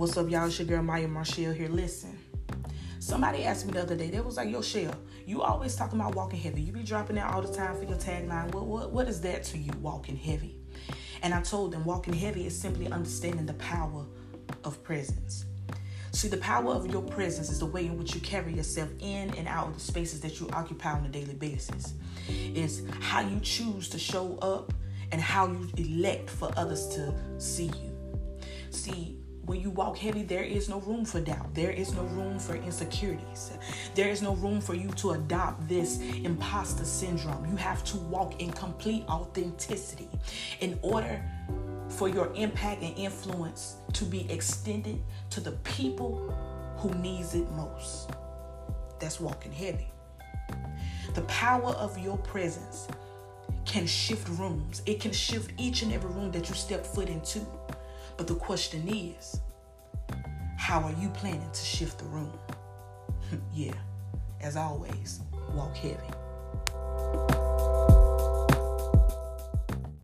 What's up, y'all? It's your girl Maya Marshall here. Listen, somebody asked me the other day. They was like, "Yo, Shell, you always talking about walking heavy. You be dropping that all the time for your tagline. What, what, what is that to you, walking heavy?" And I told them, walking heavy is simply understanding the power of presence. See, the power of your presence is the way in which you carry yourself in and out of the spaces that you occupy on a daily basis. It's how you choose to show up and how you elect for others to see you. See, when you walk heavy, there is no room for doubt. There is no room for insecurities. There is no room for you to adopt this imposter syndrome. You have to walk in complete authenticity in order for your impact and influence to be extended to the people who needs it most. That's walking heavy. The power of your presence can shift rooms. It can shift each and every room that you step foot into. But the question is, how are you planning to shift the room? yeah, as always, walk heavy.